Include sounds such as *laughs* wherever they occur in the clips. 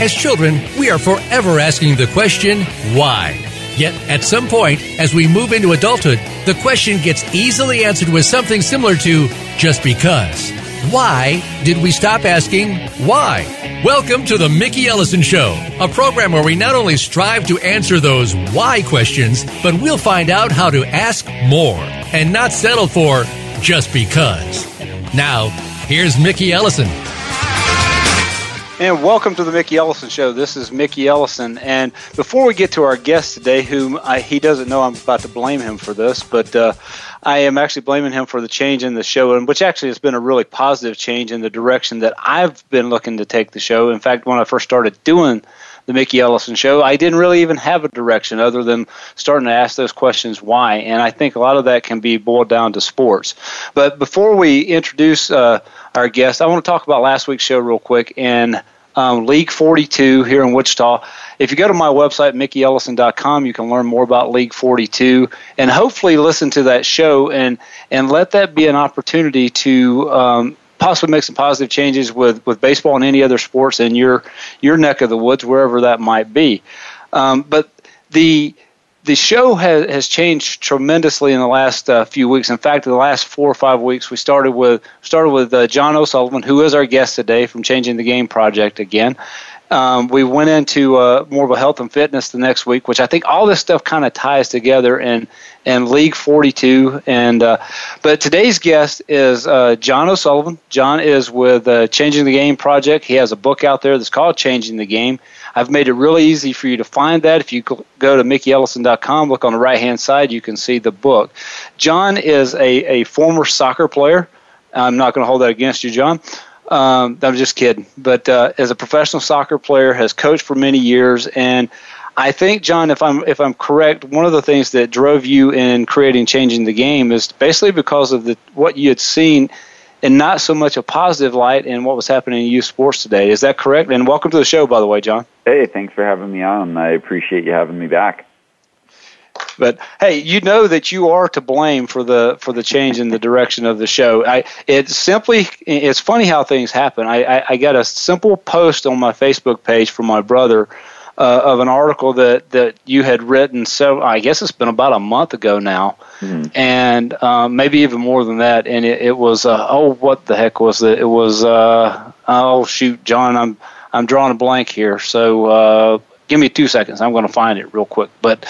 As children, we are forever asking the question, why? Yet, at some point, as we move into adulthood, the question gets easily answered with something similar to just because. Why did we stop asking why? Welcome to the Mickey Ellison Show, a program where we not only strive to answer those why questions, but we'll find out how to ask more and not settle for just because. Now, here's Mickey Ellison. And welcome to the Mickey Ellison Show. This is Mickey Ellison. And before we get to our guest today, whom I, he doesn't know I'm about to blame him for this, but uh, I am actually blaming him for the change in the show, and which actually has been a really positive change in the direction that I've been looking to take the show. In fact, when I first started doing the Mickey Ellison show, I didn't really even have a direction other than starting to ask those questions why. And I think a lot of that can be boiled down to sports. But before we introduce uh, our guest, I want to talk about last week's show real quick. And um, League 42 here in Wichita. If you go to my website, mickeyellison.com, you can learn more about League 42 and hopefully listen to that show and, and let that be an opportunity to um, possibly make some positive changes with, with baseball and any other sports in your, your neck of the woods, wherever that might be. Um, but the the show has, has changed tremendously in the last uh, few weeks. In fact, in the last four or five weeks, we started with started with uh, John O'Sullivan, who is our guest today from Changing the Game Project again. Um, we went into uh, more of a health and fitness the next week, which I think all this stuff kind of ties together in in League 42. And uh, but today's guest is uh, John O'Sullivan. John is with uh, Changing the Game Project. He has a book out there that's called Changing the Game. I've made it really easy for you to find that. If you go to mickeyellison.com, look on the right hand side, you can see the book. John is a, a former soccer player. I'm not going to hold that against you, John. Um, I'm just kidding. But uh, as a professional soccer player, has coached for many years, and I think, John, if I'm if I'm correct, one of the things that drove you in creating changing the game is basically because of the what you had seen and not so much a positive light in what was happening in youth sports today. Is that correct? And welcome to the show, by the way, John. Hey, thanks for having me on. I appreciate you having me back. But hey, you know that you are to blame for the for the change in the direction of the show. I it's simply it's funny how things happen. I, I, I got a simple post on my Facebook page from my brother uh, of an article that that you had written. So I guess it's been about a month ago now, mm-hmm. and um, maybe even more than that. And it, it was uh, oh, what the heck was it? It was uh, oh shoot, John, I'm I'm drawing a blank here. So uh, give me two seconds. I'm going to find it real quick. But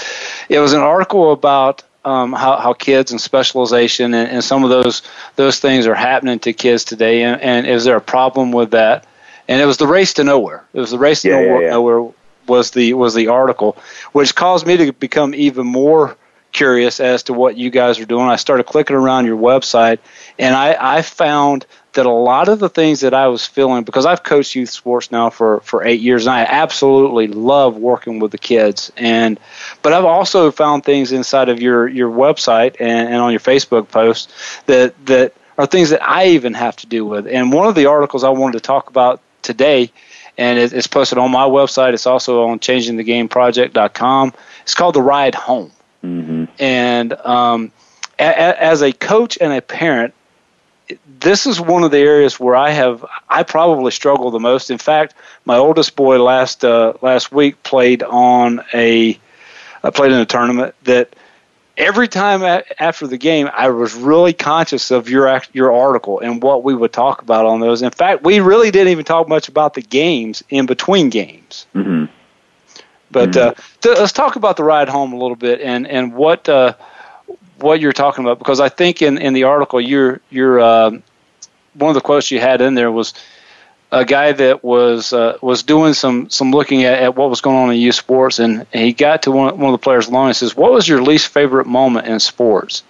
it was an article about um, how, how kids and specialization and, and, some of those those things are happening to kids today. And, and, is there a problem with that? And it was the race to nowhere. It was the race to yeah, nowhere, yeah, yeah. nowhere was the was the article, which caused me to become even more curious as to what you guys are doing. I started clicking around your website, and I, I found that a lot of the things that I was feeling because I've coached youth sports now for, for eight years and I absolutely love working with the kids and but I've also found things inside of your, your website and, and on your Facebook posts that that are things that I even have to do with. And one of the articles I wanted to talk about today and it's posted on my website. It's also on changingthegameproject.com. It's called The Ride Home. Mm-hmm. And um, as a coach and a parent, this is one of the areas where I have I probably struggle the most. In fact, my oldest boy last uh, last week played on a uh, played in a tournament that every time after the game, I was really conscious of your your article and what we would talk about on those. In fact, we really didn't even talk much about the games in between games. Mm-hmm. But mm-hmm. Uh, th- let's talk about the ride home a little bit and and what uh, what you're talking about because I think in, in the article you're you're uh, one of the quotes you had in there was a guy that was uh, was doing some some looking at, at what was going on in youth sports, and he got to one, one of the players' along and says, "What was your least favorite moment in sports?"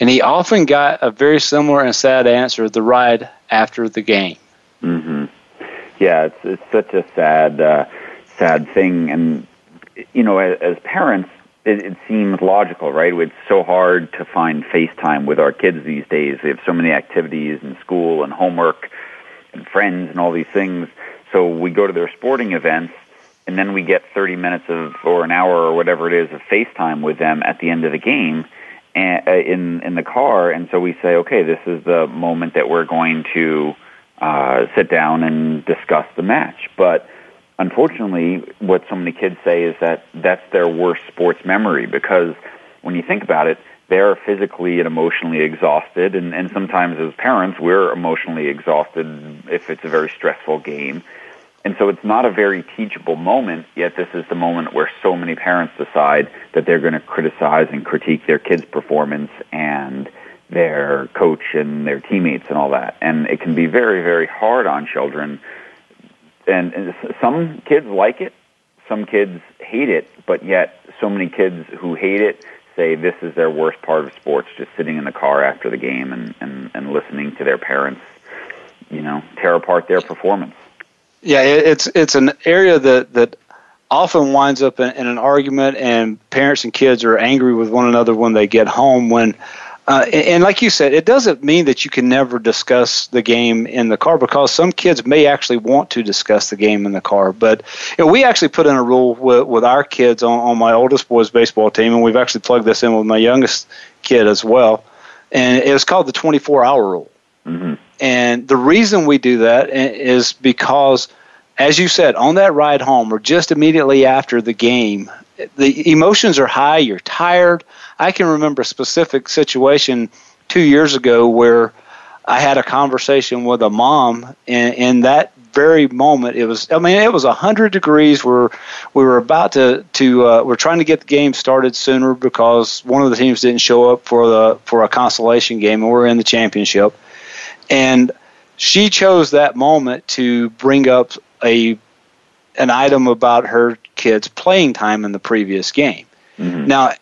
and he often got a very similar and sad answer: the ride after the game. Mm-hmm. Yeah, it's it's such a sad uh, sad thing, and you know, as, as parents, it, it seems logical, right? It's so hard to find FaceTime with our kids these days. They have so many activities in school and homework and friends and all these things. So we go to their sporting events and then we get 30 minutes of or an hour or whatever it is of FaceTime with them at the end of the game and, uh, in in the car and so we say okay this is the moment that we're going to uh, sit down and discuss the match but unfortunately what so many kids say is that that's their worst sports memory because when you think about it they're physically and emotionally exhausted and, and sometimes as parents we're emotionally exhausted if it's a very stressful game and so it's not a very teachable moment, yet this is the moment where so many parents decide that they're going to criticize and critique their kids' performance and their coach and their teammates and all that. And it can be very, very hard on children. And, and some kids like it, some kids hate it, but yet so many kids who hate it say this is their worst part of sports, just sitting in the car after the game and, and, and listening to their parents, you know, tear apart their performance. Yeah, it's it's an area that that often winds up in, in, an argument, and parents and kids are angry with one another when they get home. When uh, and, and, like you said, it doesn't mean that you can never discuss the game in the car because some kids may actually want to discuss the game in the car. But you know, we actually put in a rule with, with our kids on, on my oldest boy's baseball team, and we've actually plugged this in with my youngest kid as well. And it was called the 24 hour rule. Mm-hmm. And the reason we do that is because, as you said, on that ride home or just immediately after the game, the emotions are high, you're tired. I can remember a specific situation two years ago where I had a conversation with a mom, and in that very moment, it was. I mean, it was hundred degrees. We're we were about to to uh, we're trying to get the game started sooner because one of the teams didn't show up for the for a consolation game, and we're in the championship. And she chose that moment to bring up a an item about her kids' playing time in the previous game. Mm-hmm. Now,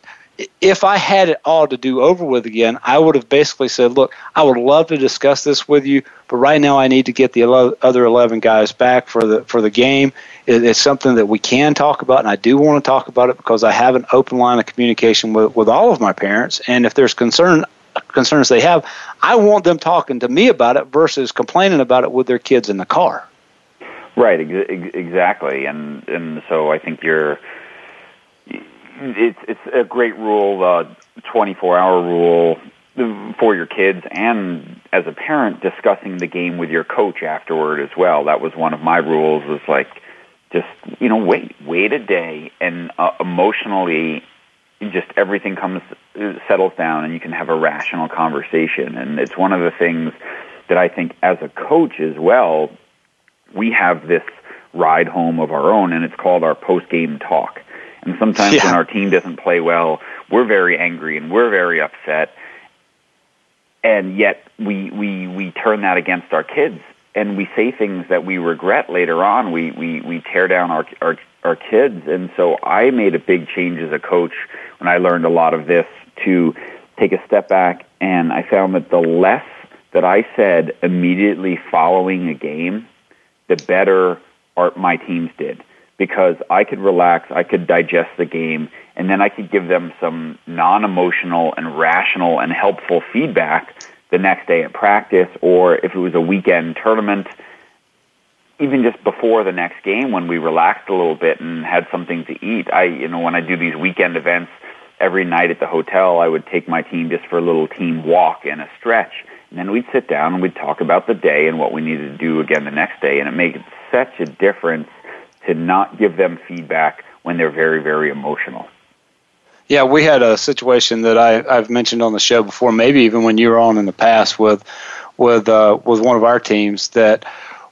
if I had it all to do over with again, I would have basically said, "Look, I would love to discuss this with you, but right now I need to get the other 11 guys back for the for the game. It's something that we can talk about, and I do want to talk about it because I have an open line of communication with with all of my parents, and if there's concern, concerns they have, I want them talking to me about it versus complaining about it with their kids in the car. Right, ex- exactly, and and so I think you're. It's it's a great rule, uh, twenty four hour rule for your kids, and as a parent, discussing the game with your coach afterward as well. That was one of my rules. Was like, just you know, wait, wait a day, and uh, emotionally just everything comes settles down and you can have a rational conversation and it's one of the things that I think as a coach as well we have this ride home of our own and it's called our post game talk and sometimes yeah. when our team doesn't play well we're very angry and we're very upset. And yet we we we turn that against our kids and we say things that we regret later on. We we we tear down our our our kids. And so I made a big change as a coach when I learned a lot of this to take a step back. And I found that the less that I said immediately following a game, the better our, my teams did because I could relax, I could digest the game, and then I could give them some non-emotional and rational and helpful feedback the next day at practice or if it was a weekend tournament even just before the next game when we relaxed a little bit and had something to eat. I you know when I do these weekend events every night at the hotel, I would take my team just for a little team walk and a stretch. And then we'd sit down and we'd talk about the day and what we needed to do again the next day. And it made such a difference to not give them feedback when they're very, very emotional. Yeah, we had a situation that I, I've mentioned on the show before, maybe even when you were on in the past with with uh, with one of our teams that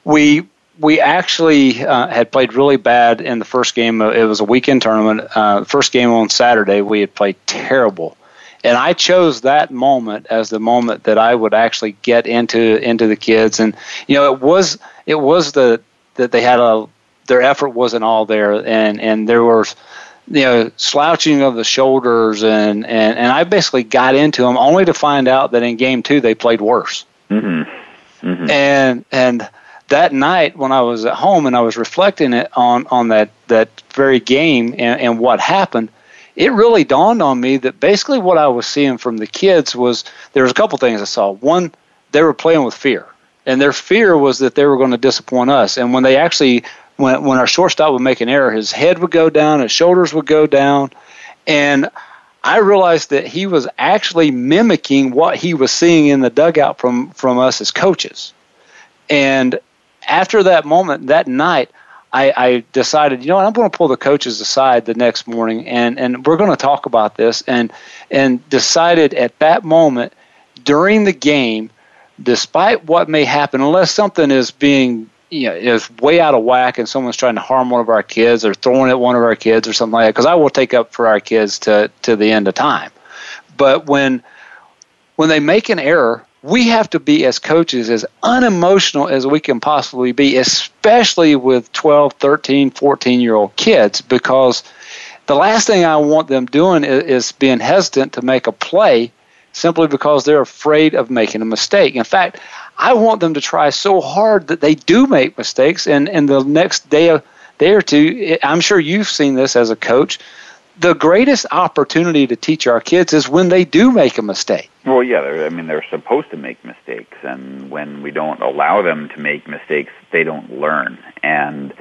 we we actually uh, had played really bad in the first game. It was a weekend tournament. Uh, first game on Saturday, we had played terrible, and I chose that moment as the moment that I would actually get into into the kids. And you know, it was it was the that they had a their effort wasn't all there, and and there was you know, slouching of the shoulders, and, and, and I basically got into them only to find out that in game two they played worse. Mm-hmm. Mm-hmm. And and that night when I was at home and I was reflecting it on on that that very game and, and what happened, it really dawned on me that basically what I was seeing from the kids was there was a couple things I saw. One, they were playing with fear, and their fear was that they were going to disappoint us. And when they actually when when our shortstop would make an error, his head would go down, his shoulders would go down, and I realized that he was actually mimicking what he was seeing in the dugout from from us as coaches. And after that moment, that night, I, I decided, you know what, I'm going to pull the coaches aside the next morning, and and we're going to talk about this, and and decided at that moment during the game, despite what may happen, unless something is being you know is way out of whack and someone's trying to harm one of our kids or throwing at one of our kids or something like that because I will take up for our kids to to the end of time. But when when they make an error, we have to be as coaches as unemotional as we can possibly be, especially with 12, 13, 14 year old kids because the last thing I want them doing is, is being hesitant to make a play simply because they're afraid of making a mistake. In fact, I want them to try so hard that they do make mistakes, and in the next day, day or two, I'm sure you've seen this as a coach. The greatest opportunity to teach our kids is when they do make a mistake. Well, yeah, I mean they're supposed to make mistakes, and when we don't allow them to make mistakes, they don't learn. And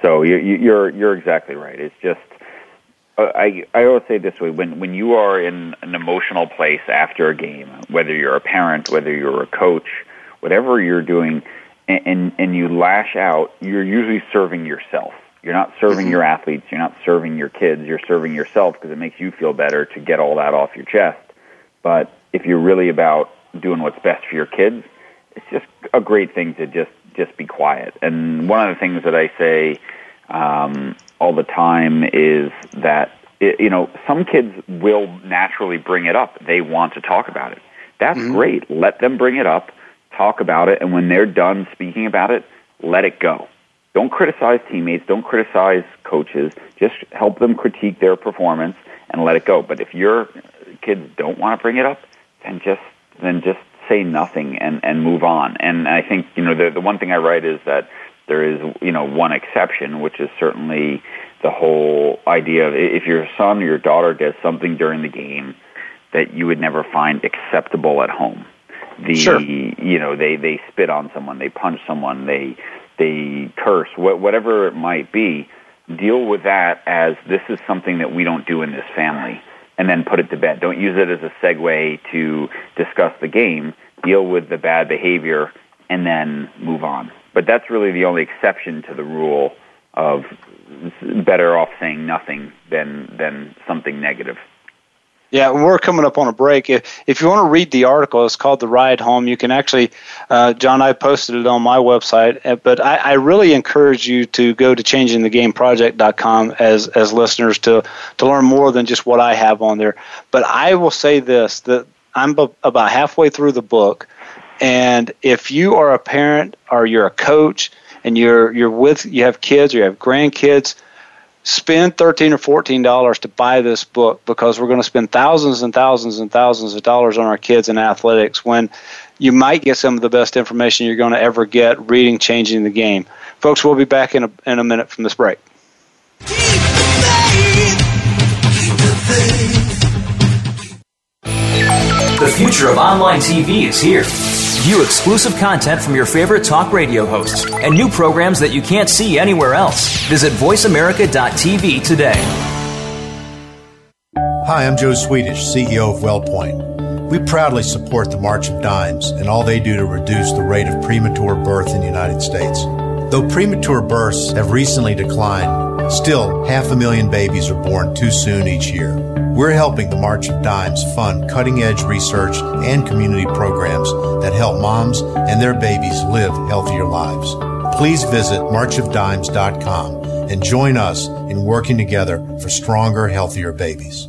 so you, you're you're exactly right. It's just uh, I I always say this way: when when you are in an emotional place after a game, whether you're a parent, whether you're a coach, whatever you're doing, and, and, and you lash out, you're usually serving yourself. You're not serving mm-hmm. your athletes. You're not serving your kids. You're serving yourself because it makes you feel better to get all that off your chest. But if you're really about doing what's best for your kids, it's just a great thing to just just be quiet. And one of the things that I say um, all the time is that it, you know some kids will naturally bring it up. They want to talk about it. That's mm-hmm. great. Let them bring it up talk about it, and when they're done speaking about it, let it go. Don't criticize teammates, don't criticize coaches, just help them critique their performance and let it go. But if your kids don't want to bring it up, then just then just say nothing and, and move on. And I think, you know, the the one thing I write is that there is, you know, one exception, which is certainly the whole idea of if your son or your daughter does something during the game that you would never find acceptable at home the sure. you know they they spit on someone, they punch someone, they they curse, wh- whatever it might be. Deal with that as this is something that we don't do in this family, and then put it to bed. Don't use it as a segue to discuss the game. Deal with the bad behavior and then move on. But that's really the only exception to the rule of better off saying nothing than than something negative. Yeah, we're coming up on a break. If, if you want to read the article, it's called The Ride Home. You can actually, uh, John, I posted it on my website, uh, but I, I really encourage you to go to changingthegameproject.com as, as listeners to, to learn more than just what I have on there. But I will say this that I'm b- about halfway through the book, and if you are a parent or you're a coach and you're, you're with, you have kids or you have grandkids, spend 13 or 14 dollars to buy this book because we're going to spend thousands and thousands and thousands of dollars on our kids in athletics when you might get some of the best information you're going to ever get reading changing the game. Folks we'll be back in a, in a minute from this break. The future of online tv is here View exclusive content from your favorite talk radio hosts and new programs that you can't see anywhere else. Visit VoiceAmerica.tv today. Hi, I'm Joe Swedish, CEO of WellPoint. We proudly support the March of Dimes and all they do to reduce the rate of premature birth in the United States. Though premature births have recently declined, still half a million babies are born too soon each year. We're helping the March of Dimes fund cutting edge research and community programs that help moms and their babies live healthier lives. Please visit marchofdimes.com and join us in working together for stronger, healthier babies.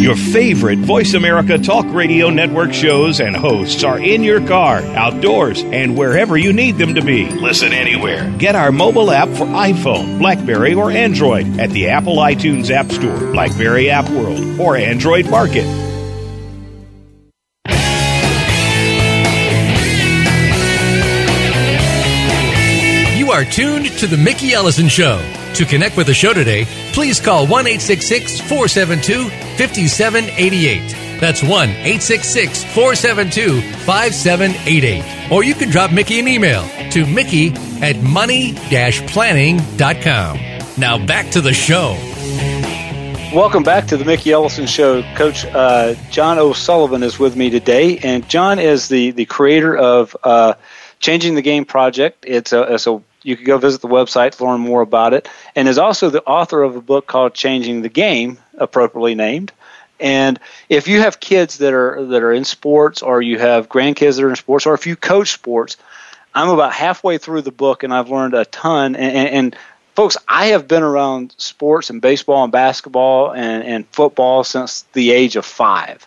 Your favorite Voice America Talk Radio Network shows and hosts are in your car, outdoors, and wherever you need them to be. Listen anywhere. Get our mobile app for iPhone, Blackberry, or Android at the Apple iTunes App Store, Blackberry App World, or Android Market. You are tuned to The Mickey Ellison Show. To connect with the show today, please call 1 472 5788. That's 1 866 472 5788. Or you can drop Mickey an email to Mickey at money planning.com. Now back to the show. Welcome back to the Mickey Ellison Show. Coach uh, John O'Sullivan is with me today, and John is the, the creator of uh, Changing the Game Project. It's a, it's a you can go visit the website to learn more about it, and is also the author of a book called Changing the Game, appropriately named. And if you have kids that are that are in sports, or you have grandkids that are in sports, or if you coach sports, I'm about halfway through the book, and I've learned a ton. And, and, and folks, I have been around sports and baseball and basketball and, and football since the age of five,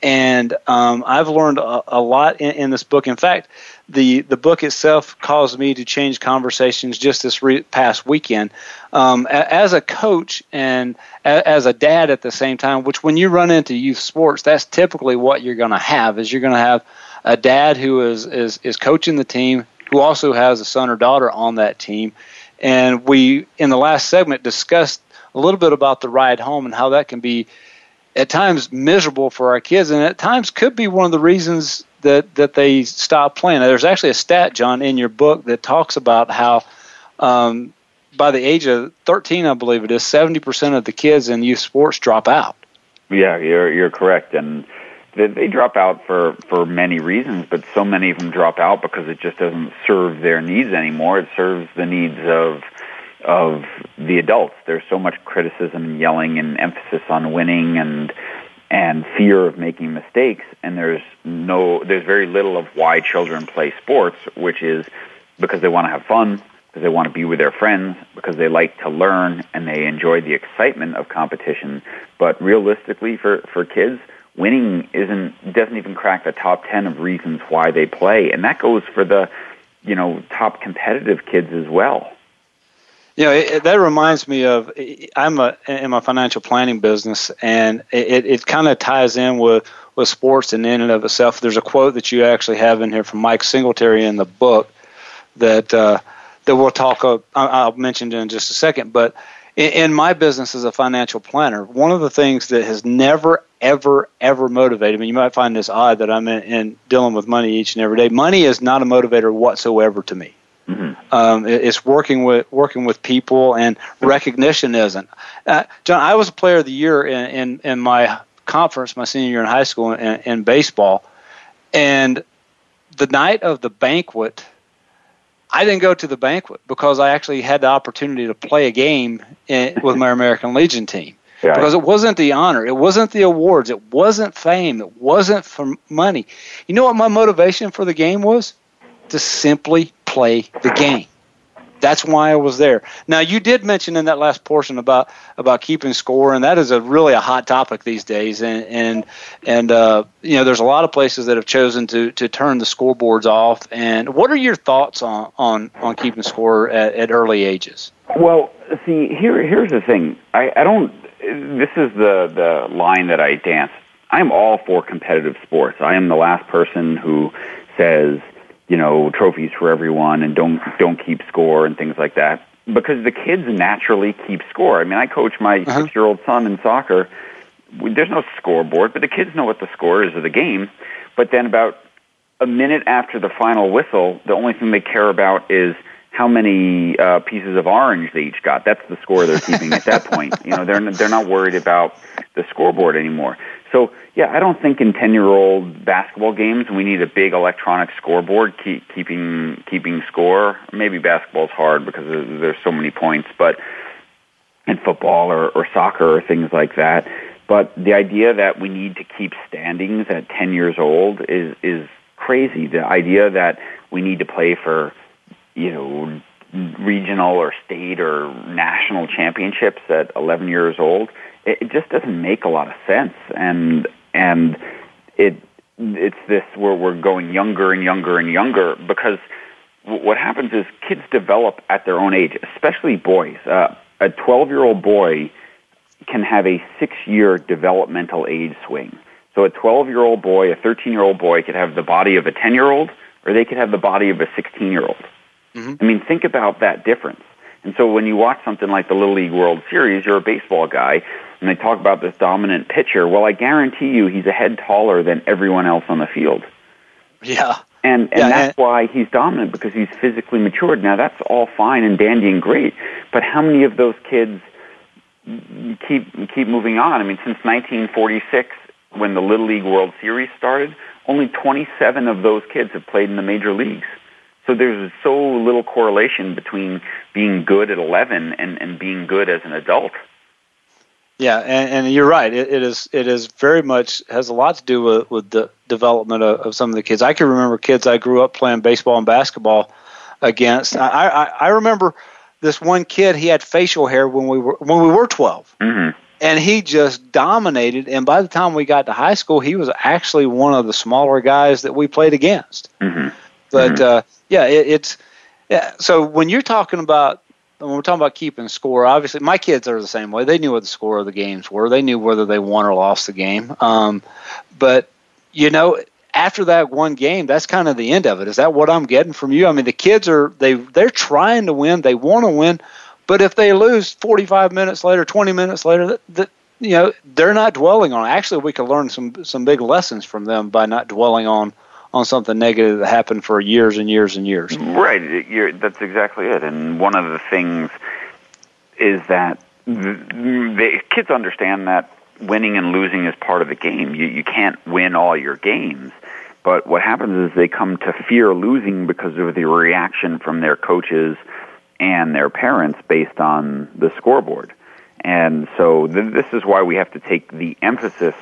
and um, I've learned a, a lot in, in this book. In fact, the the book itself caused me to change conversations just this re- past weekend. Um, as a coach and a, as a dad at the same time, which when you run into youth sports, that's typically what you're going to have. Is you're going to have a dad who is, is is coaching the team, who also has a son or daughter on that team, and we in the last segment discussed a little bit about the ride home and how that can be at times miserable for our kids, and at times could be one of the reasons that that they stop playing. Now, there's actually a stat, John, in your book that talks about how um, by the age of 13, I believe it is, 70% of the kids in youth sports drop out. Yeah, you're you're correct, and they, they drop out for for many reasons, but so many of them drop out because it just doesn't serve their needs anymore. It serves the needs of of the adults. There's so much criticism, and yelling, and emphasis on winning, and and fear of making mistakes and there's no there's very little of why children play sports which is because they want to have fun because they want to be with their friends because they like to learn and they enjoy the excitement of competition. But realistically for for kids winning isn't doesn't even crack the top 10 of reasons why they play. And that goes for the you know top competitive kids as well. You know, it, it, that reminds me of I'm a, in my financial planning business, and it, it kind of ties in with, with sports and in and of itself. There's a quote that you actually have in here from Mike Singletary in the book that uh, that we'll talk. Uh, I'll mention in just a second. But in, in my business as a financial planner, one of the things that has never, ever, ever motivated me. You might find this odd that I'm in, in dealing with money each and every day. Money is not a motivator whatsoever to me. Mm-hmm. Um, it's working with working with people, and recognition isn't. Uh, John, I was a player of the year in, in, in my conference, my senior year in high school, in, in baseball, and the night of the banquet, I didn't go to the banquet because I actually had the opportunity to play a game in, with my American Legion team. Yeah. Because it wasn't the honor, it wasn't the awards, it wasn't fame, it wasn't for money. You know what my motivation for the game was? To simply play the game. That's why I was there. Now you did mention in that last portion about about keeping score, and that is a really a hot topic these days. And and and uh, you know, there's a lot of places that have chosen to to turn the scoreboards off. And what are your thoughts on on on keeping score at, at early ages? Well, see, here here's the thing. I, I don't. This is the the line that I dance. I'm all for competitive sports. I am the last person who says you know, trophies for everyone and don't don't keep score and things like that because the kids naturally keep score. I mean, I coach my uh-huh. six year old son in soccer. There's no scoreboard, but the kids know what the score is of the game. But then about a minute after the final whistle, the only thing they care about is how many uh, pieces of orange they each got. That's the score they're keeping at that *laughs* point. You know, they're they're not worried about the scoreboard anymore. So yeah, I don't think in ten year old basketball games we need a big electronic scoreboard keep, keeping keeping score. Maybe basketball's hard because there's so many points, but in football or, or soccer or things like that. But the idea that we need to keep standings at 10 years old is is crazy. The idea that we need to play for, you know, regional or state or national championships at 11 years old, it, it just doesn't make a lot of sense. And and it it's this where we're going younger and younger and younger because what happens is kids develop at their own age, especially boys. Uh, a 12 year old boy can have a six year developmental age swing. So a 12 year old boy, a 13 year old boy could have the body of a 10 year old, or they could have the body of a 16 year old. Mm-hmm. I mean, think about that difference. And so when you watch something like the Little League World Series, you're a baseball guy, and they talk about this dominant pitcher. Well, I guarantee you he's a head taller than everyone else on the field. Yeah. And and yeah, that's why he's dominant because he's physically matured. Now that's all fine and dandy and great, but how many of those kids keep keep moving on? I mean, since 1946, when the Little League World Series started, only 27 of those kids have played in the major leagues. So there's so little correlation between being good at 11 and, and being good as an adult. Yeah, and, and you're right. It, it is it is very much has a lot to do with, with the development of, of some of the kids. I can remember kids I grew up playing baseball and basketball against. I, I, I remember this one kid. He had facial hair when we were when we were 12 mm-hmm. and he just dominated. And by the time we got to high school, he was actually one of the smaller guys that we played against. Mm-hmm. But mm-hmm. Uh, yeah, it, it's yeah. So when you're talking about when we're talking about keeping score, obviously my kids are the same way. They knew what the score of the games were. They knew whether they won or lost the game. Um, but you know, after that one game, that's kind of the end of it. Is that what I'm getting from you? I mean, the kids are they they're trying to win. They want to win, but if they lose 45 minutes later, 20 minutes later, that, you know they're not dwelling on. Actually, we can learn some some big lessons from them by not dwelling on on something negative that happened for years and years and years. Right. You're, that's exactly it. And one of the things is that the, kids understand that winning and losing is part of the game. You, you can't win all your games. But what happens is they come to fear losing because of the reaction from their coaches and their parents based on the scoreboard. And so th- this is why we have to take the emphasis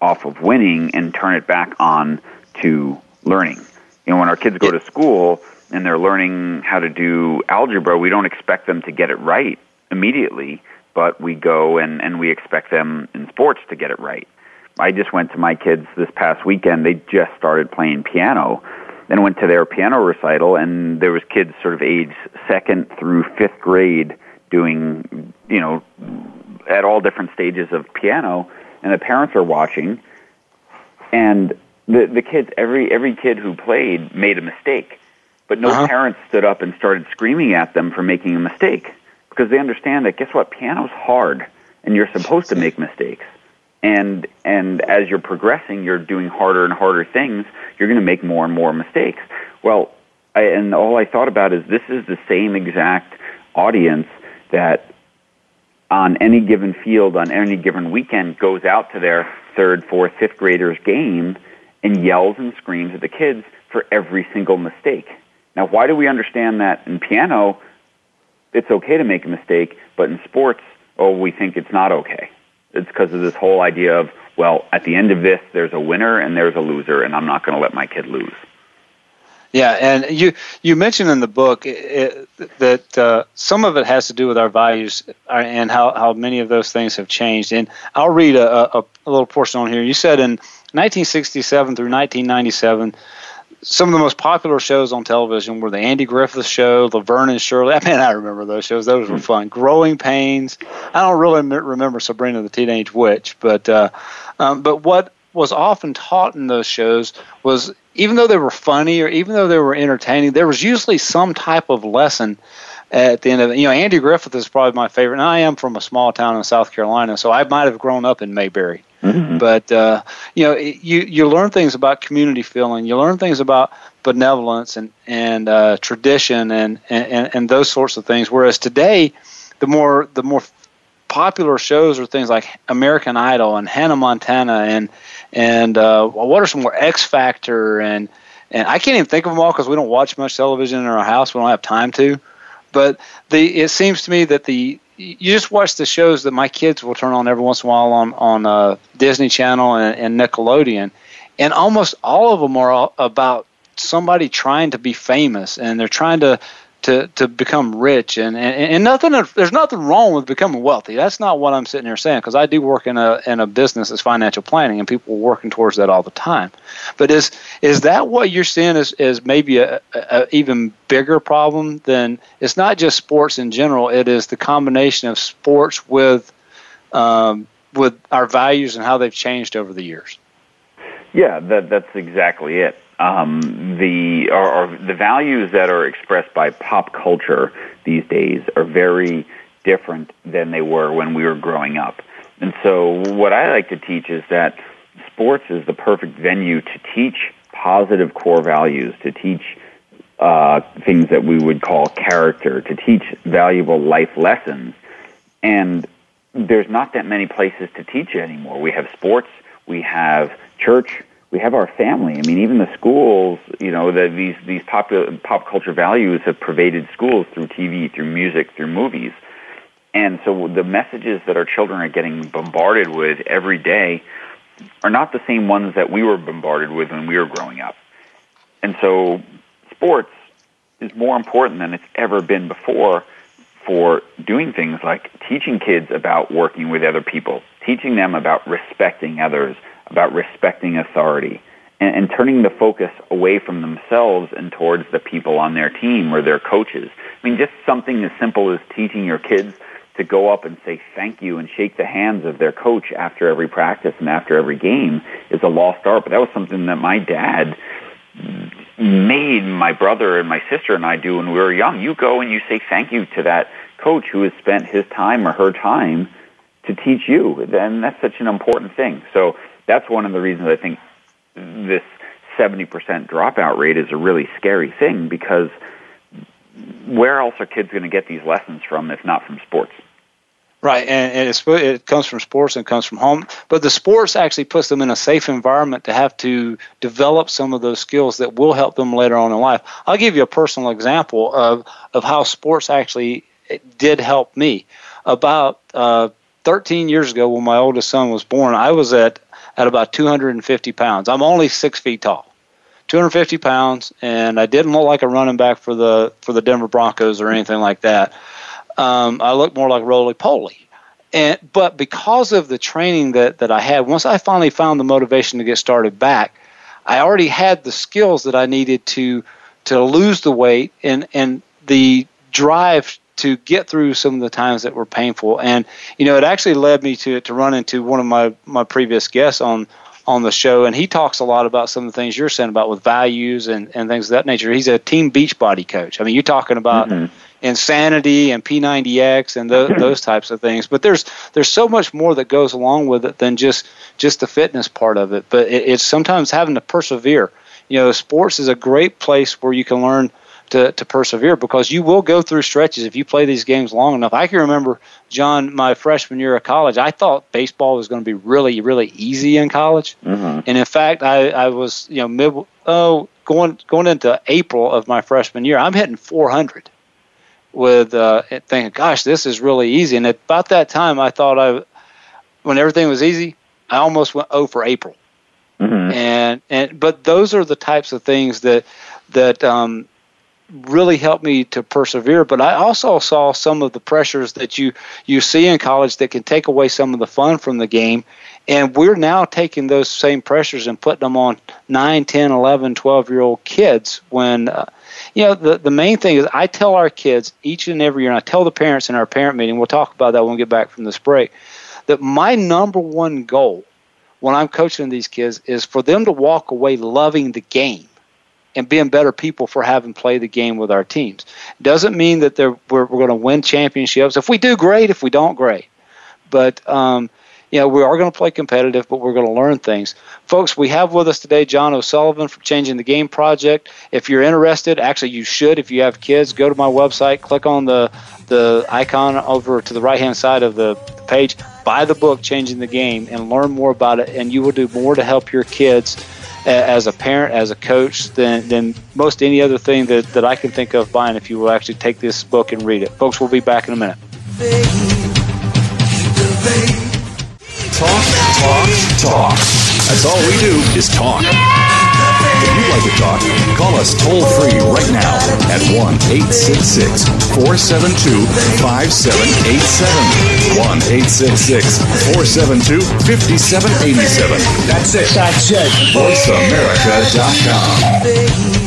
off of winning and turn it back on to learning. You know, when our kids go to school and they're learning how to do algebra, we don't expect them to get it right immediately, but we go and, and we expect them in sports to get it right. I just went to my kids this past weekend. They just started playing piano and went to their piano recital and there was kids sort of age second through fifth grade doing, you know, at all different stages of piano and the parents are watching and the the kids every every kid who played made a mistake, but no uh-huh. parents stood up and started screaming at them for making a mistake. Because they understand that guess what? Piano's hard and you're supposed to make mistakes. And and as you're progressing you're doing harder and harder things you're going to make more and more mistakes. Well I, and all I thought about is this is the same exact audience that on any given field on any given weekend goes out to their third fourth fifth graders game and yells and screams at the kids for every single mistake. Now, why do we understand that in piano it's okay to make a mistake, but in sports, oh, we think it's not okay? It's because of this whole idea of, well, at the end of this, there's a winner and there's a loser, and I'm not going to let my kid lose. Yeah, and you you mentioned in the book it, that uh, some of it has to do with our values uh, and how, how many of those things have changed. And I'll read a, a, a little portion on here. You said in 1967 through 1997, some of the most popular shows on television were the Andy Griffith Show, Laverne and Shirley. *laughs* I mean, I remember those shows; those were fun. Growing Pains. I don't really remember Sabrina the Teenage Witch, but uh, um, but what was often taught in those shows was even though they were funny or even though they were entertaining, there was usually some type of lesson at the end of it. You know, Andy Griffith is probably my favorite. And I am from a small town in South Carolina, so I might have grown up in Mayberry. Mm-hmm. But uh, you know, you you learn things about community feeling. You learn things about benevolence and and uh, tradition and, and and those sorts of things. Whereas today, the more the more popular shows are things like American Idol and Hannah Montana and and uh, what are some more X Factor and and I can't even think of them all because we don't watch much television in our house. We don't have time to. But the it seems to me that the you just watch the shows that my kids will turn on every once in a while on on uh, Disney Channel and, and Nickelodeon, and almost all of them are about somebody trying to be famous and they're trying to to to become rich and, and and nothing there's nothing wrong with becoming wealthy. That's not what i'm sitting here saying because i do work in a in a business that's financial planning and people are working towards that all the time. But is is that what you're seeing as, as maybe a, a even bigger problem than it's not just sports in general it is the combination of sports with um, with our values and how they've changed over the years? Yeah that that's exactly it um, the or, or the values that are expressed by pop culture these days are very different than they were when we were growing up. And so, what I like to teach is that sports is the perfect venue to teach positive core values, to teach uh, things that we would call character, to teach valuable life lessons. And there's not that many places to teach anymore. We have sports, we have church, we have our family. I mean, even the schools, you know, the, these these popular pop culture values have pervaded schools through TV, through music, through movies, and so the messages that our children are getting bombarded with every day are not the same ones that we were bombarded with when we were growing up. And so, sports is more important than it's ever been before for doing things like teaching kids about working with other people, teaching them about respecting others, about respecting authority and, and turning the focus away from themselves and towards the people on their team or their coaches. I mean, just something as simple as teaching your kids to go up and say thank you and shake the hands of their coach after every practice and after every game is a lost art. But that was something that my dad made my brother and my sister and I do when we were young. You go and you say thank you to that coach who has spent his time or her time to teach you. Then that's such an important thing. So that's one of the reasons I think this 70% dropout rate is a really scary thing because where else are kids going to get these lessons from if not from sports? Right, and it comes from sports and comes from home. But the sports actually puts them in a safe environment to have to develop some of those skills that will help them later on in life. I'll give you a personal example of, of how sports actually did help me. About uh, 13 years ago, when my oldest son was born, I was at at about 250 pounds. I'm only six feet tall, 250 pounds, and I didn't look like a running back for the for the Denver Broncos or anything like that. Um, I looked more like roly poly. And but because of the training that that I had, once I finally found the motivation to get started back, I already had the skills that I needed to to lose the weight and and the drive to get through some of the times that were painful. And you know, it actually led me to to run into one of my my previous guests on on the show, and he talks a lot about some of the things you're saying about with values and and things of that nature. He's a team Beachbody coach. I mean, you're talking about. Mm-hmm. Insanity and P90X and th- those types of things, but there's there's so much more that goes along with it than just just the fitness part of it. But it, it's sometimes having to persevere. You know, sports is a great place where you can learn to, to persevere because you will go through stretches if you play these games long enough. I can remember, John, my freshman year of college, I thought baseball was going to be really, really easy in college. Mm-hmm. And in fact, I, I was, you know, mid, oh, going, going into April of my freshman year, I'm hitting 400 with uh, thinking, gosh, this is really easy. And at about that time, I thought I, when everything was easy, I almost went 0 for April. Mm-hmm. And and but those are the types of things that that um, really helped me to persevere. But I also saw some of the pressures that you you see in college that can take away some of the fun from the game. And we're now taking those same pressures and putting them on 9, 10, 11, 12 year old kids when. Uh, you know, the, the main thing is I tell our kids each and every year, and I tell the parents in our parent meeting, we'll talk about that when we get back from this break, that my number one goal when I'm coaching these kids is for them to walk away loving the game and being better people for having played the game with our teams. Doesn't mean that we're, we're going to win championships. If we do, great. If we don't, great. But um, you know, we are going to play competitive, but we're going to learn things. Folks, we have with us today John O'Sullivan from Changing the Game Project. If you're interested, actually, you should. If you have kids, go to my website, click on the the icon over to the right hand side of the page, buy the book Changing the Game, and learn more about it. And you will do more to help your kids as a parent, as a coach, than, than most any other thing that, that I can think of buying if you will actually take this book and read it. Folks, we'll be back in a minute. Talk, talk, talk. That's all we do is talk. If you'd like to talk, call us toll free right now at 1 866 472 5787. 1 866 472 5787. That's it. That's it. VoiceAmerica.com.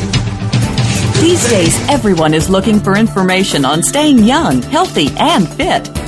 These days, everyone is looking for information on staying young, healthy, and fit.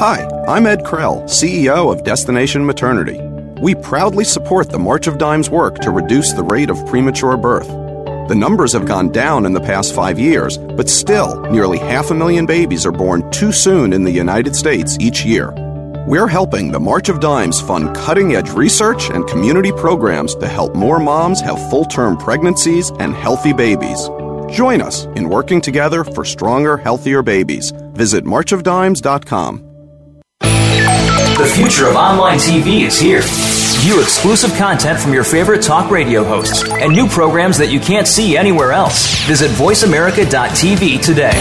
Hi, I'm Ed Krell, CEO of Destination Maternity. We proudly support the March of Dimes work to reduce the rate of premature birth. The numbers have gone down in the past five years, but still, nearly half a million babies are born too soon in the United States each year. We're helping the March of Dimes fund cutting edge research and community programs to help more moms have full term pregnancies and healthy babies. Join us in working together for stronger, healthier babies. Visit marchofdimes.com. The future of online TV is here. View exclusive content from your favorite talk radio hosts and new programs that you can't see anywhere else. Visit VoiceAmerica.tv today.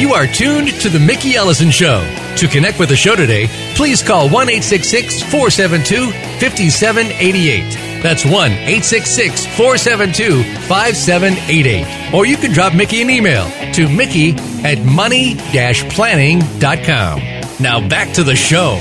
You are tuned to The Mickey Ellison Show. To connect with the show today, please call 1 472 5788. That's 1 866 472 5788. Or you can drop Mickey an email to Mickey at money planning.com. Now back to the show.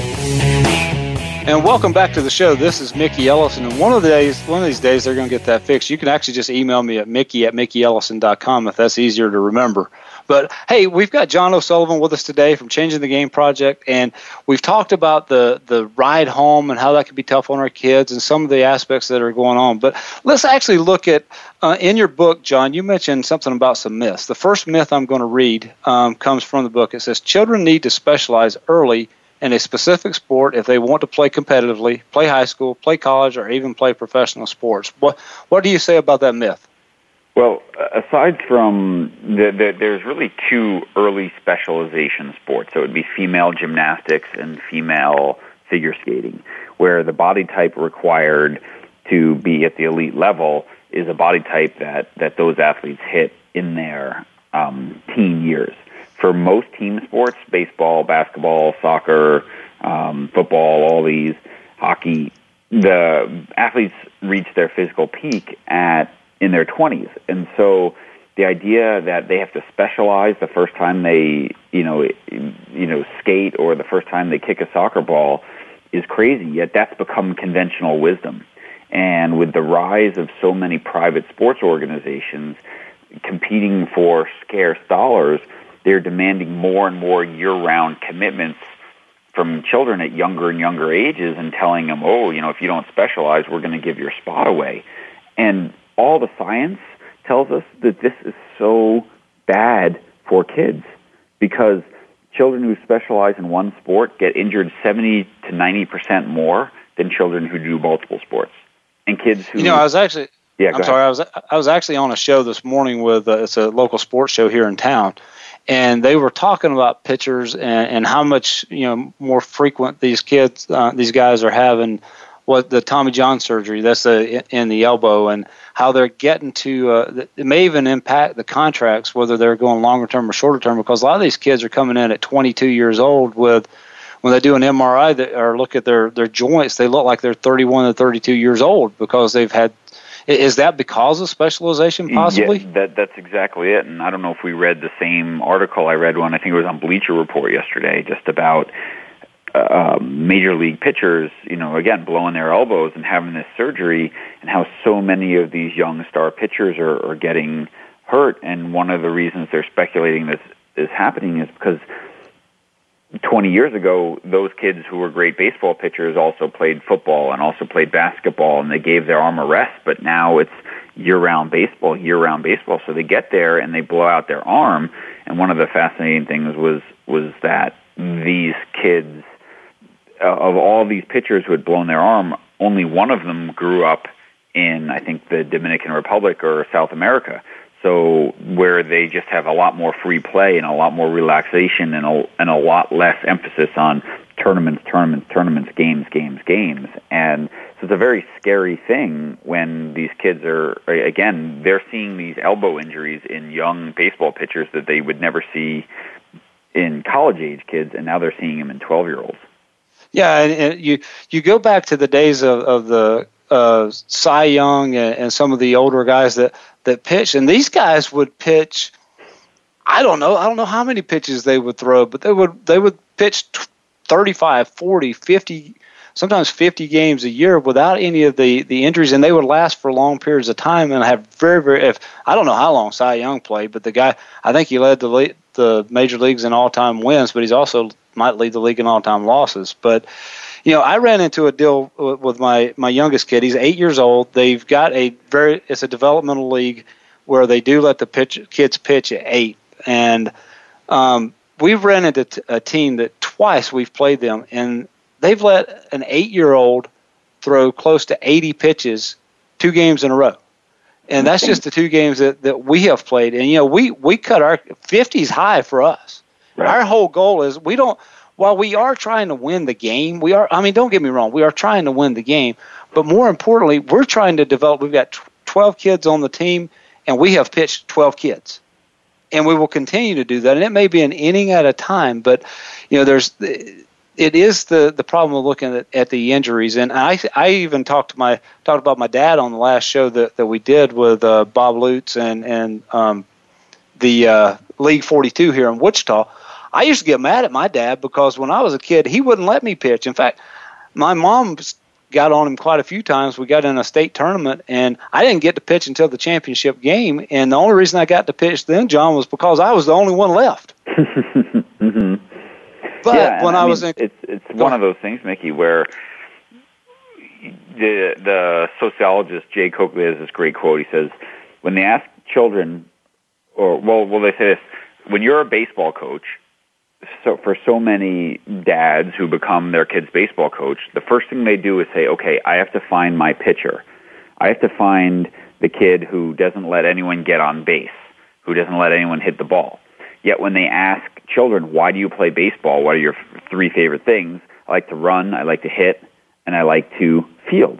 And welcome back to the show. This is Mickey Ellison. And one of the days, one of these days, they're going to get that fixed. You can actually just email me at mickey at mickeyellison.com if that's easier to remember. But hey, we've got John O'Sullivan with us today from Changing the Game Project, and we've talked about the the ride home and how that can be tough on our kids and some of the aspects that are going on. But let's actually look at uh, in your book, John. You mentioned something about some myths. The first myth I'm going to read um, comes from the book. It says children need to specialize early in a specific sport if they want to play competitively, play high school, play college, or even play professional sports. What what do you say about that myth? Well, aside from the, the, there's really two early specialization sports. So it would be female gymnastics and female figure skating, where the body type required to be at the elite level is a body type that, that those athletes hit in their um, teen years. For most team sports, baseball, basketball, soccer, um, football, all these, hockey, the athletes reach their physical peak at in their 20s. And so the idea that they have to specialize the first time they, you know, you know, skate or the first time they kick a soccer ball is crazy. Yet that's become conventional wisdom. And with the rise of so many private sports organizations competing for scarce dollars, they're demanding more and more year-round commitments from children at younger and younger ages and telling them, oh, you know, if you don't specialize, we're going to give your spot away. And all the science tells us that this is so bad for kids because children who specialize in one sport get injured 70 to 90% more than children who do multiple sports. And kids who You know, I was actually yeah, I'm sorry. I was I was actually on a show this morning with uh, it's a local sports show here in town, and they were talking about pitchers and, and how much you know more frequent these kids, uh, these guys are having what the Tommy John surgery that's a, in the elbow and how they're getting to uh, it may even impact the contracts whether they're going longer term or shorter term because a lot of these kids are coming in at 22 years old with when they do an MRI that, or look at their their joints they look like they're 31 to 32 years old because they've had is that because of specialization possibly? yeah, that that's exactly it and I don't know if we read the same article I read one I think it was on Bleacher Report yesterday just about uh, major league pitchers, you know, again, blowing their elbows and having this surgery, and how so many of these young star pitchers are, are getting hurt. And one of the reasons they're speculating this is happening is because 20 years ago, those kids who were great baseball pitchers also played football and also played basketball, and they gave their arm a rest. But now it's year-round baseball, year-round baseball. So they get there and they blow out their arm. And one of the fascinating things was was that these kids uh, of all these pitchers who had blown their arm, only one of them grew up in, I think, the Dominican Republic or South America. So where they just have a lot more free play and a lot more relaxation and a, and a lot less emphasis on tournaments, tournaments, tournaments, games, games, games. And so it's a very scary thing when these kids are, again, they're seeing these elbow injuries in young baseball pitchers that they would never see in college age kids, and now they're seeing them in 12 year olds. Yeah, and, and you you go back to the days of, of the uh, Cy Young and, and some of the older guys that that pitched, and these guys would pitch. I don't know. I don't know how many pitches they would throw, but they would they would pitch 35, 40, 50, sometimes 50 games a year without any of the the injuries, and they would last for long periods of time and have very very. If I don't know how long Cy Young played, but the guy I think he led the the major leagues in all time wins, but he's also might lead the league in all time losses. But you know, I ran into a deal with my my youngest kid. He's eight years old. They've got a very it's a developmental league where they do let the pitch kids pitch at eight, and um, we've ran into t- a team that twice we've played them, and they've let an eight year old throw close to eighty pitches two games in a row. And that's just the two games that, that we have played. And you know, we, we cut our fifties high for us. Right. Our whole goal is we don't. While we are trying to win the game, we are. I mean, don't get me wrong. We are trying to win the game, but more importantly, we're trying to develop. We've got 12 kids on the team, and we have pitched 12 kids, and we will continue to do that. And it may be an inning at a time, but you know, there's it is the the problem of looking at, at the injuries. And I I even talked to my talked about my dad on the last show that, that we did with uh, Bob Lutz and and um, the uh, League 42 here in Wichita. I used to get mad at my dad because when I was a kid, he wouldn't let me pitch. In fact, my mom got on him quite a few times. We got in a state tournament, and I didn't get to pitch until the championship game. And the only reason I got to pitch then, John, was because I was the only one left. *laughs* mm-hmm. But yeah, when I, I mean, was in, it's it's one of those things, Mickey, where the the sociologist Jay Coakley has this great quote. He says, "When they ask children, or well, well, they say this: when you're a baseball coach." So for so many dads who become their kid's baseball coach, the first thing they do is say, "Okay, I have to find my pitcher. I have to find the kid who doesn't let anyone get on base, who doesn't let anyone hit the ball." Yet when they ask children, "Why do you play baseball? What are your three favorite things?" I like to run, I like to hit, and I like to field.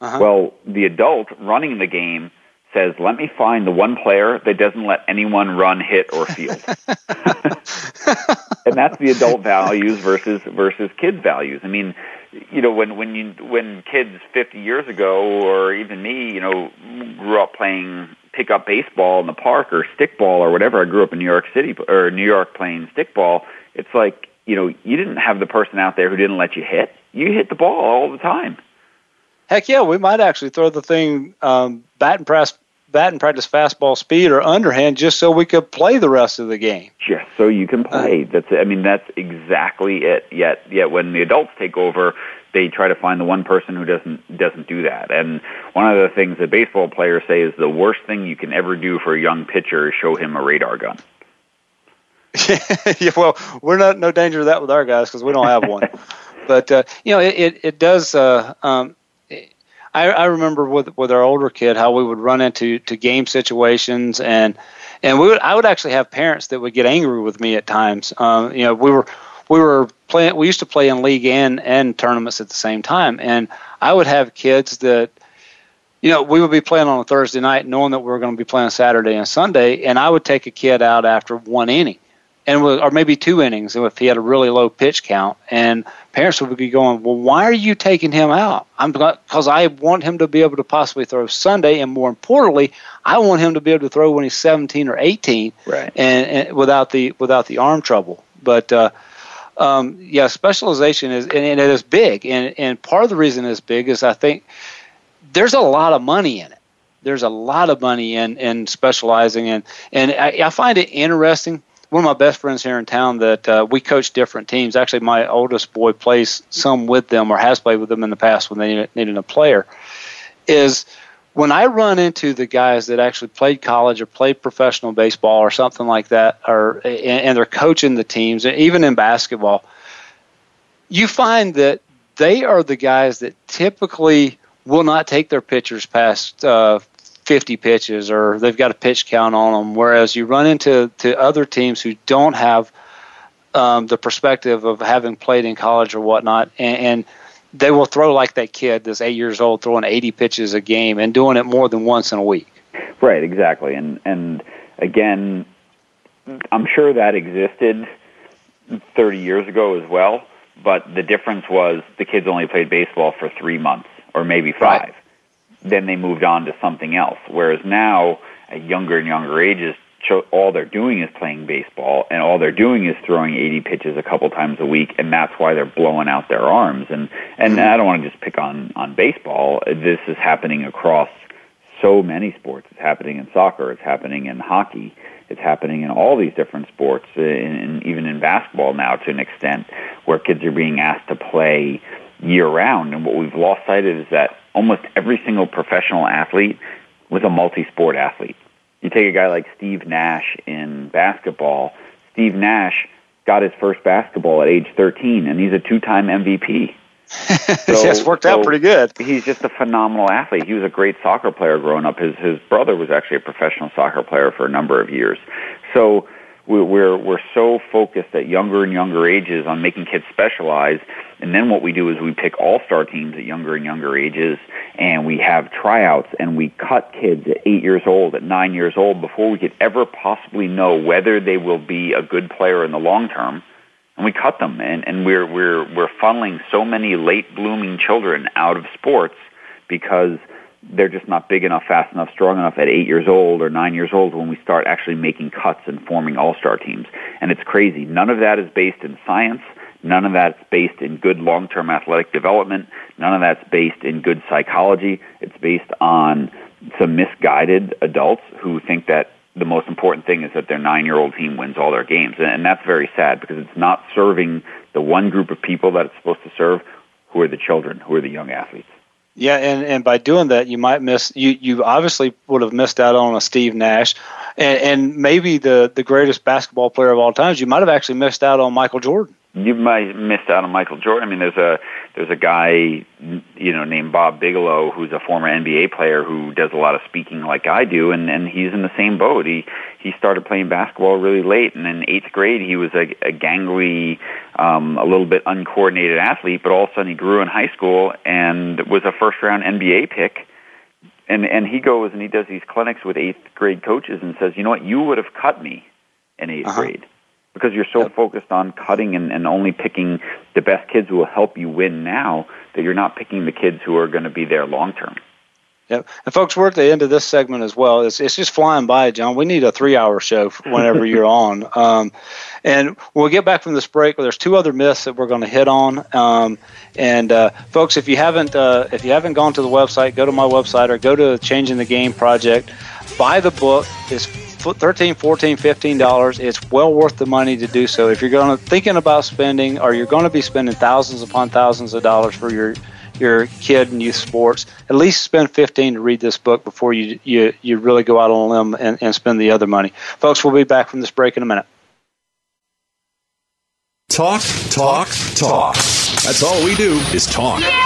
Uh-huh. Well, the adult running the game says, "Let me find the one player that doesn't let anyone run, hit, or field." *laughs* and that's the adult values versus versus kids values. I mean, you know, when when you when kids 50 years ago, or even me, you know, grew up playing pickup baseball in the park or stickball or whatever. I grew up in New York City or New York playing stickball. It's like you know, you didn't have the person out there who didn't let you hit. You hit the ball all the time. Heck yeah, we might actually throw the thing um, bat and press bat and practice fastball speed or underhand just so we could play the rest of the game. Just so you can play. Uh, that's I mean that's exactly it. Yet yet when the adults take over, they try to find the one person who doesn't doesn't do that. And one of the things that baseball players say is the worst thing you can ever do for a young pitcher is show him a radar gun. *laughs* yeah, well, we're not no danger of that with our guys because we don't have one. *laughs* but uh, you know, it it, it does. Uh, um, I, I remember with with our older kid how we would run into to game situations and and we would, I would actually have parents that would get angry with me at times. Um, you know, we were we were playing. We used to play in league and and tournaments at the same time, and I would have kids that you know, we would be playing on a Thursday night knowing that we were going to be playing Saturday and Sunday, and I would take a kid out after one inning, and or maybe two innings if he had a really low pitch count, and parents would be going, "Well, why are you taking him out?" I'm because I want him to be able to possibly throw Sunday, and more importantly, I want him to be able to throw when he's 17 or 18, right? And, and without the without the arm trouble, but. Uh, um, yeah, specialization is and, and it is big, and and part of the reason it's big is I think there's a lot of money in it. There's a lot of money in in specializing in, and I, I find it interesting. One of my best friends here in town that uh, we coach different teams. Actually, my oldest boy plays some with them or has played with them in the past when they needed, a player. Is when I run into the guys that actually played college or played professional baseball or something like that, or and they're coaching the teams, even in basketball, you find that they are the guys that typically will not take their pitchers past uh, 50 pitches or they've got a pitch count on them. Whereas you run into to other teams who don't have um, the perspective of having played in college or whatnot, and, and they will throw like that kid that's eight years old throwing 80 pitches a game and doing it more than once in a week. Right, exactly. And and again, I'm sure that existed 30 years ago as well, but the difference was the kids only played baseball for 3 months or maybe five. Right. Then they moved on to something else. Whereas now, at younger and younger ages, all they're doing is playing baseball, and all they're doing is throwing 80 pitches a couple times a week, and that's why they're blowing out their arms. And and mm-hmm. I don't want to just pick on on baseball. This is happening across so many sports. It's happening in soccer. It's happening in hockey. It's happening in all these different sports, and even in basketball now to an extent, where kids are being asked to play year round. And what we've lost sight of is that almost every single professional athlete was a multi-sport athlete. You take a guy like Steve Nash in basketball. Steve Nash got his first basketball at age 13, and he's a two-time MVP. *laughs* so, yes, worked so out pretty good. He's just a phenomenal athlete. He was a great soccer player growing up. His his brother was actually a professional soccer player for a number of years. So we're we're we're so focused at younger and younger ages on making kids specialize and then what we do is we pick all-star teams at younger and younger ages, and we have tryouts, and we cut kids at eight years old, at nine years old, before we could ever possibly know whether they will be a good player in the long term. And we cut them, and, and we're we're we're funneling so many late blooming children out of sports because they're just not big enough, fast enough, strong enough at eight years old or nine years old when we start actually making cuts and forming all-star teams. And it's crazy. None of that is based in science. None of that's based in good long-term athletic development. None of that's based in good psychology. It's based on some misguided adults who think that the most important thing is that their nine-year-old team wins all their games. And that's very sad because it's not serving the one group of people that it's supposed to serve, who are the children, who are the young athletes. Yeah, and, and by doing that, you might miss you. You obviously would have missed out on a Steve Nash, and, and maybe the the greatest basketball player of all times. You might have actually missed out on Michael Jordan you might missed out on Michael Jordan. I mean, there's a there's a guy you know named Bob Bigelow who's a former NBA player who does a lot of speaking like I do, and and he's in the same boat. He he started playing basketball really late, and in eighth grade he was a, a gangly, um, a little bit uncoordinated athlete. But all of a sudden he grew in high school and was a first round NBA pick. And and he goes and he does these clinics with eighth grade coaches and says, you know what, you would have cut me in 8th uh-huh. grade because you're so yep. focused on cutting and, and only picking the best kids who will help you win now that you're not picking the kids who are going to be there long term. Yep. And folks, we're at the end of this segment as well. It's, it's just flying by, John. We need a three-hour show whenever *laughs* you're on. Um, and we'll get back from this break. There's two other myths that we're going to hit on. Um, and uh, folks, if you haven't uh, if you haven't gone to the website, go to my website or go to Changing the Game Project. Buy the book. It's 13 14 15 dollars. It's well worth the money to do so. If you're going to thinking about spending or you're going to be spending thousands upon thousands of dollars for your your kid and youth sports at least spend 15 to read this book before you you, you really go out on a limb and, and spend the other money. Folks we'll be back from this break in a minute. Talk talk talk. That's all we do is talk. Yeah!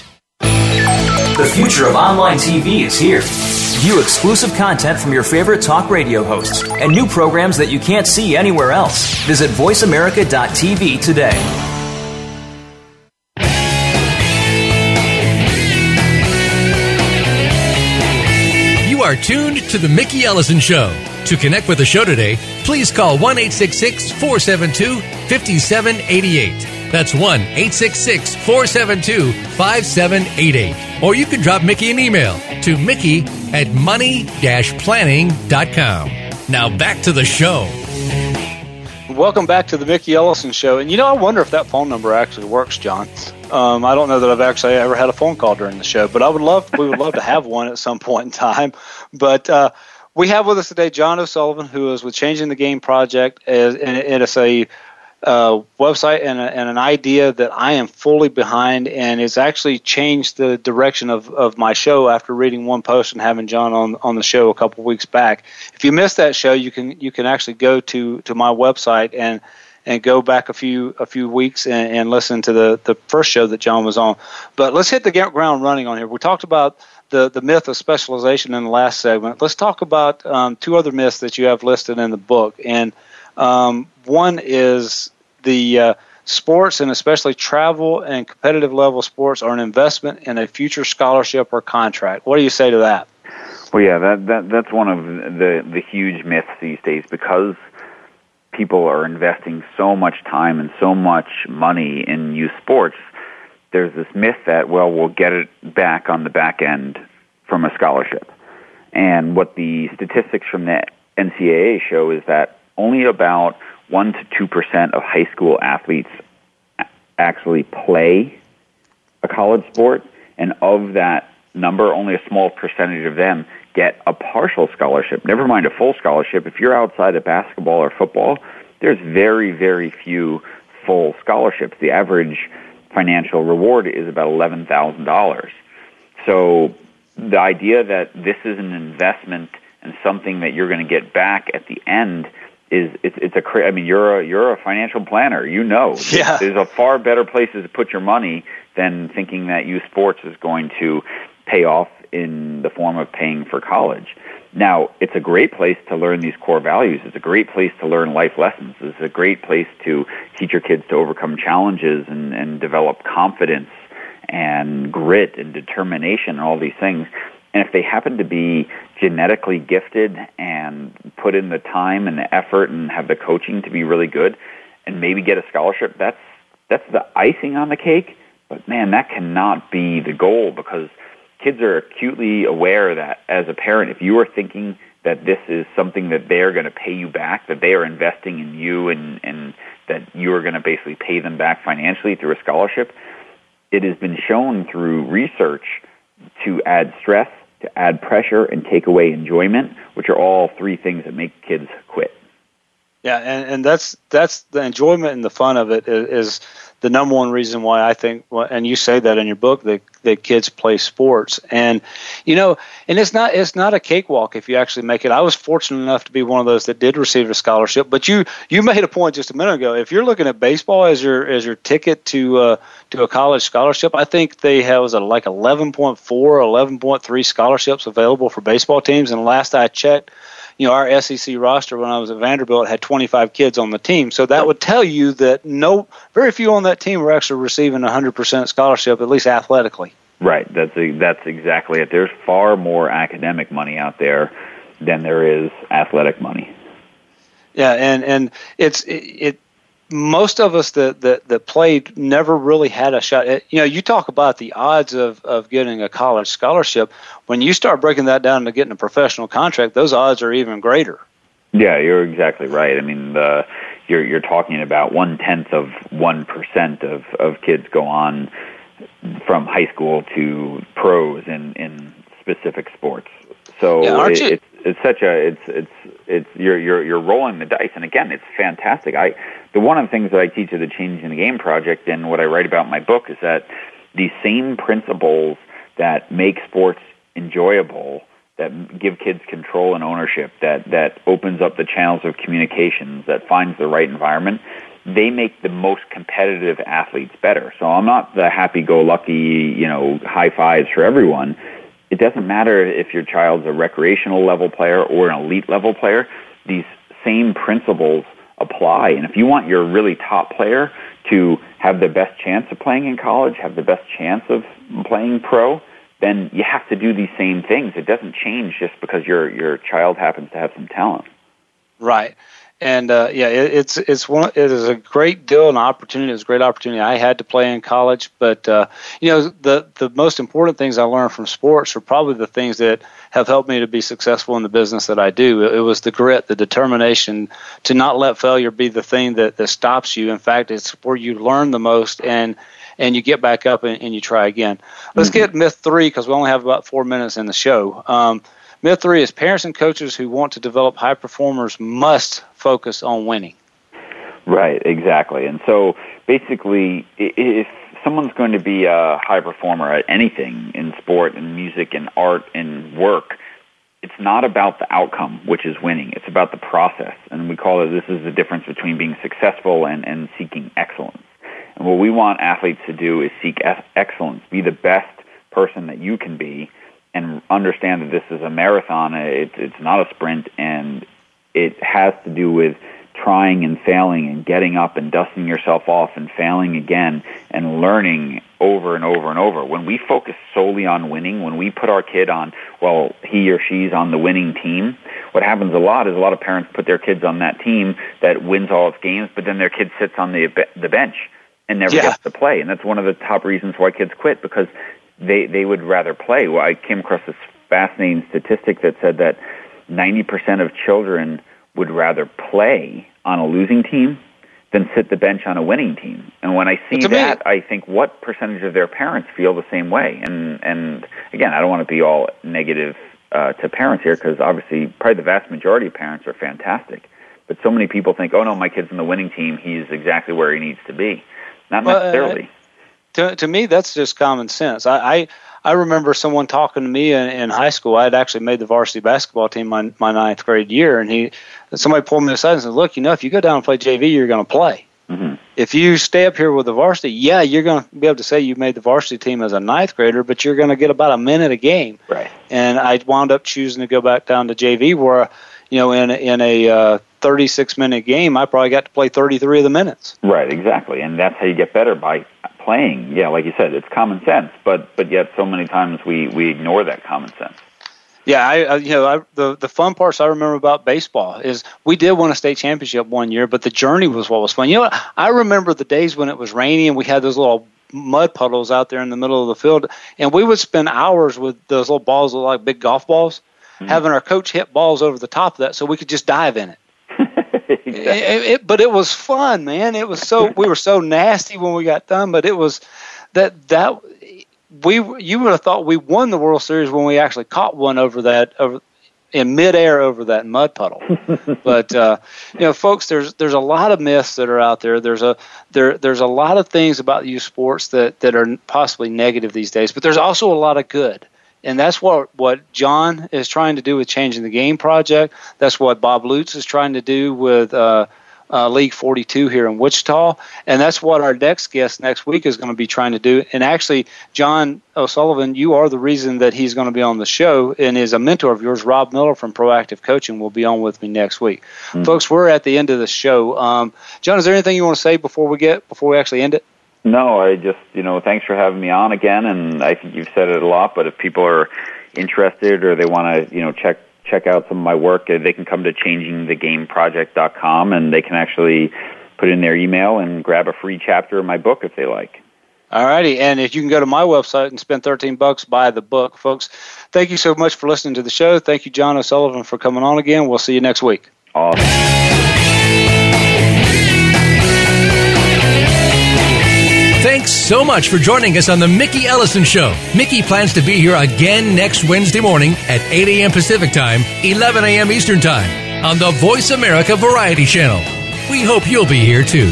The future of online TV is here. View exclusive content from your favorite talk radio hosts and new programs that you can't see anywhere else. Visit VoiceAmerica.tv today. You are tuned to The Mickey Ellison Show. To connect with the show today, please call 1 472 5788. That's 1 866 472 5788. Or you can drop Mickey an email to Mickey at money planning.com. Now back to the show. Welcome back to the Mickey Ellison Show. And you know, I wonder if that phone number actually works, John. Um, I don't know that I've actually ever had a phone call during the show, but I would love, we would love to have one at some point in time. But uh, we have with us today John O'Sullivan, who is with Changing the Game Project, and it's a uh, website and, a, and, an idea that I am fully behind, and it's actually changed the direction of, of my show after reading one post and having John on on the show a couple weeks back. If you missed that show, you can you can actually go to to my website and and go back a few a few weeks and, and listen to the the first show that John was on. But let's hit the ground running on here. We talked about the, the myth of specialization in the last segment. Let's talk about um, two other myths that you have listed in the book. And um, one is the uh, sports and especially travel and competitive level sports are an investment in a future scholarship or contract. What do you say to that? Well, yeah, that, that that's one of the the huge myths these days because people are investing so much time and so much money in youth sports. There's this myth that well, we'll get it back on the back end from a scholarship. And what the statistics from the NCAA show is that only about 1 to 2% of high school athletes actually play a college sport, and of that number, only a small percentage of them get a partial scholarship, never mind a full scholarship. If you're outside of basketball or football, there's very, very few full scholarships. The average financial reward is about $11,000. So the idea that this is an investment and something that you're going to get back at the end is it's it's a I mean you're a you're a financial planner. You know *laughs* yeah. there's a far better place to put your money than thinking that youth sports is going to pay off in the form of paying for college. Now it's a great place to learn these core values. It's a great place to learn life lessons. It's a great place to teach your kids to overcome challenges and and develop confidence and grit and determination and all these things and if they happen to be genetically gifted and put in the time and the effort and have the coaching to be really good and maybe get a scholarship, that's that's the icing on the cake. But man, that cannot be the goal because kids are acutely aware that as a parent, if you are thinking that this is something that they're going to pay you back, that they are investing in you and, and that you are going to basically pay them back financially through a scholarship, it has been shown through research to add stress, to add pressure, and take away enjoyment, which are all three things that make kids quit. Yeah, and, and that's that's the enjoyment and the fun of it is, the number one reason why I think, and you say that in your book, that that kids play sports, and you know, and it's not it's not a cakewalk if you actually make it. I was fortunate enough to be one of those that did receive a scholarship, but you you made a point just a minute ago. If you're looking at baseball as your as your ticket to uh, to a college scholarship, I think they have like 11.4, 11.3 scholarships available for baseball teams, and last I checked you know, our SEC roster when I was at Vanderbilt had 25 kids on the team. So that would tell you that no, very few on that team were actually receiving 100% scholarship, at least athletically. Right. That's a, that's exactly it. There's far more academic money out there than there is athletic money. Yeah, and and it's it, it most of us that, that, that played never really had a shot. You know, you talk about the odds of, of getting a college scholarship. When you start breaking that down to getting a professional contract, those odds are even greater. Yeah, you're exactly right. I mean, the, you're you're talking about one tenth of one percent of of kids go on from high school to pros in in specific sports. So yeah, it, it's it's such a it's it's it's you're you're you're rolling the dice, and again, it's fantastic. I the one of the things that I teach at the Changing the Game project, and what I write about in my book, is that these same principles that make sports enjoyable, that give kids control and ownership, that that opens up the channels of communications, that finds the right environment, they make the most competitive athletes better. So I'm not the happy-go-lucky, you know, high fives for everyone it doesn't matter if your child's a recreational level player or an elite level player. These same principles apply. And if you want your really top player to have the best chance of playing in college, have the best chance of playing pro, then you have to do these same things. It doesn't change just because your your child happens to have some talent. Right and uh, yeah, it, it's it's one. It is a great deal, an opportunity. It's a great opportunity. I had to play in college, but uh, you know, the the most important things I learned from sports are probably the things that have helped me to be successful in the business that I do. It, it was the grit, the determination to not let failure be the thing that that stops you. In fact, it's where you learn the most and and you get back up and, and you try again. Let's mm-hmm. get myth three because we only have about four minutes in the show. Um, Myth three is parents and coaches who want to develop high performers must focus on winning. Right, exactly. And so basically, if someone's going to be a high performer at anything in sport and music and art and work, it's not about the outcome, which is winning. It's about the process. And we call it this is the difference between being successful and, and seeking excellence. And what we want athletes to do is seek excellence, be the best person that you can be, and understand that this is a marathon. It's it's not a sprint, and it has to do with trying and failing and getting up and dusting yourself off and failing again and learning over and over and over. When we focus solely on winning, when we put our kid on, well, he or she's on the winning team, what happens a lot is a lot of parents put their kids on that team that wins all its games, but then their kid sits on the the bench and never yeah. gets to play. And that's one of the top reasons why kids quit because they they would rather play. Well, I came across this fascinating statistic that said that 90% of children would rather play on a losing team than sit the bench on a winning team. And when I see that, I think what percentage of their parents feel the same way? And and again, I don't want to be all negative uh, to parents here because obviously, probably the vast majority of parents are fantastic. But so many people think, oh no, my kid's in the winning team; he's exactly where he needs to be. Not well, necessarily. Uh, to to me that's just common sense. I I, I remember someone talking to me in, in high school. I had actually made the varsity basketball team my my ninth grade year, and he somebody pulled me aside and said, "Look, you know, if you go down and play JV, you're going to play. Mm-hmm. If you stay up here with the varsity, yeah, you're going to be able to say you made the varsity team as a ninth grader, but you're going to get about a minute a game. Right. And I wound up choosing to go back down to JV, where you know, in in a uh, 36 minute game, I probably got to play 33 of the minutes. Right, exactly, and that's how you get better by playing. Yeah, like you said, it's common sense, but but yet so many times we we ignore that common sense. Yeah, I, I you know I, the the fun parts I remember about baseball is we did win a state championship one year, but the journey was what was fun. You know, I remember the days when it was rainy and we had those little mud puddles out there in the middle of the field, and we would spend hours with those little balls that like big golf balls, mm-hmm. having our coach hit balls over the top of that so we could just dive in it. Exactly. it, it, but it was fun, man. It was so we were so nasty when we got done, but it was that that we you would have thought we won the World Series when we actually caught one over that over in midair over that mud puddle. *laughs* but uh, you know, folks, there's there's a lot of myths that are out there. There's a there there's a lot of things about youth sports that that are possibly negative these days. But there's also a lot of good. And that's what, what John is trying to do with Changing the Game Project. That's what Bob Lutz is trying to do with uh, uh, League 42 here in Wichita. And that's what our next guest next week is going to be trying to do. And actually, John O'Sullivan, you are the reason that he's going to be on the show, and is a mentor of yours, Rob Miller from Proactive Coaching, will be on with me next week. Mm-hmm. Folks, we're at the end of the show. Um, John, is there anything you want to say before we get before we actually end it? No, I just you know thanks for having me on again, and I think you've said it a lot. But if people are interested or they want to you know check check out some of my work, uh, they can come to changingthegameproject.com and they can actually put in their email and grab a free chapter of my book if they like. All righty, and if you can go to my website and spend 13 bucks, buy the book, folks. Thank you so much for listening to the show. Thank you, John O'Sullivan, for coming on again. We'll see you next week. Awesome. So much for joining us on the Mickey Ellison Show. Mickey plans to be here again next Wednesday morning at 8 a.m. Pacific Time, 11 a.m. Eastern Time on the Voice America Variety Channel. We hope you'll be here too.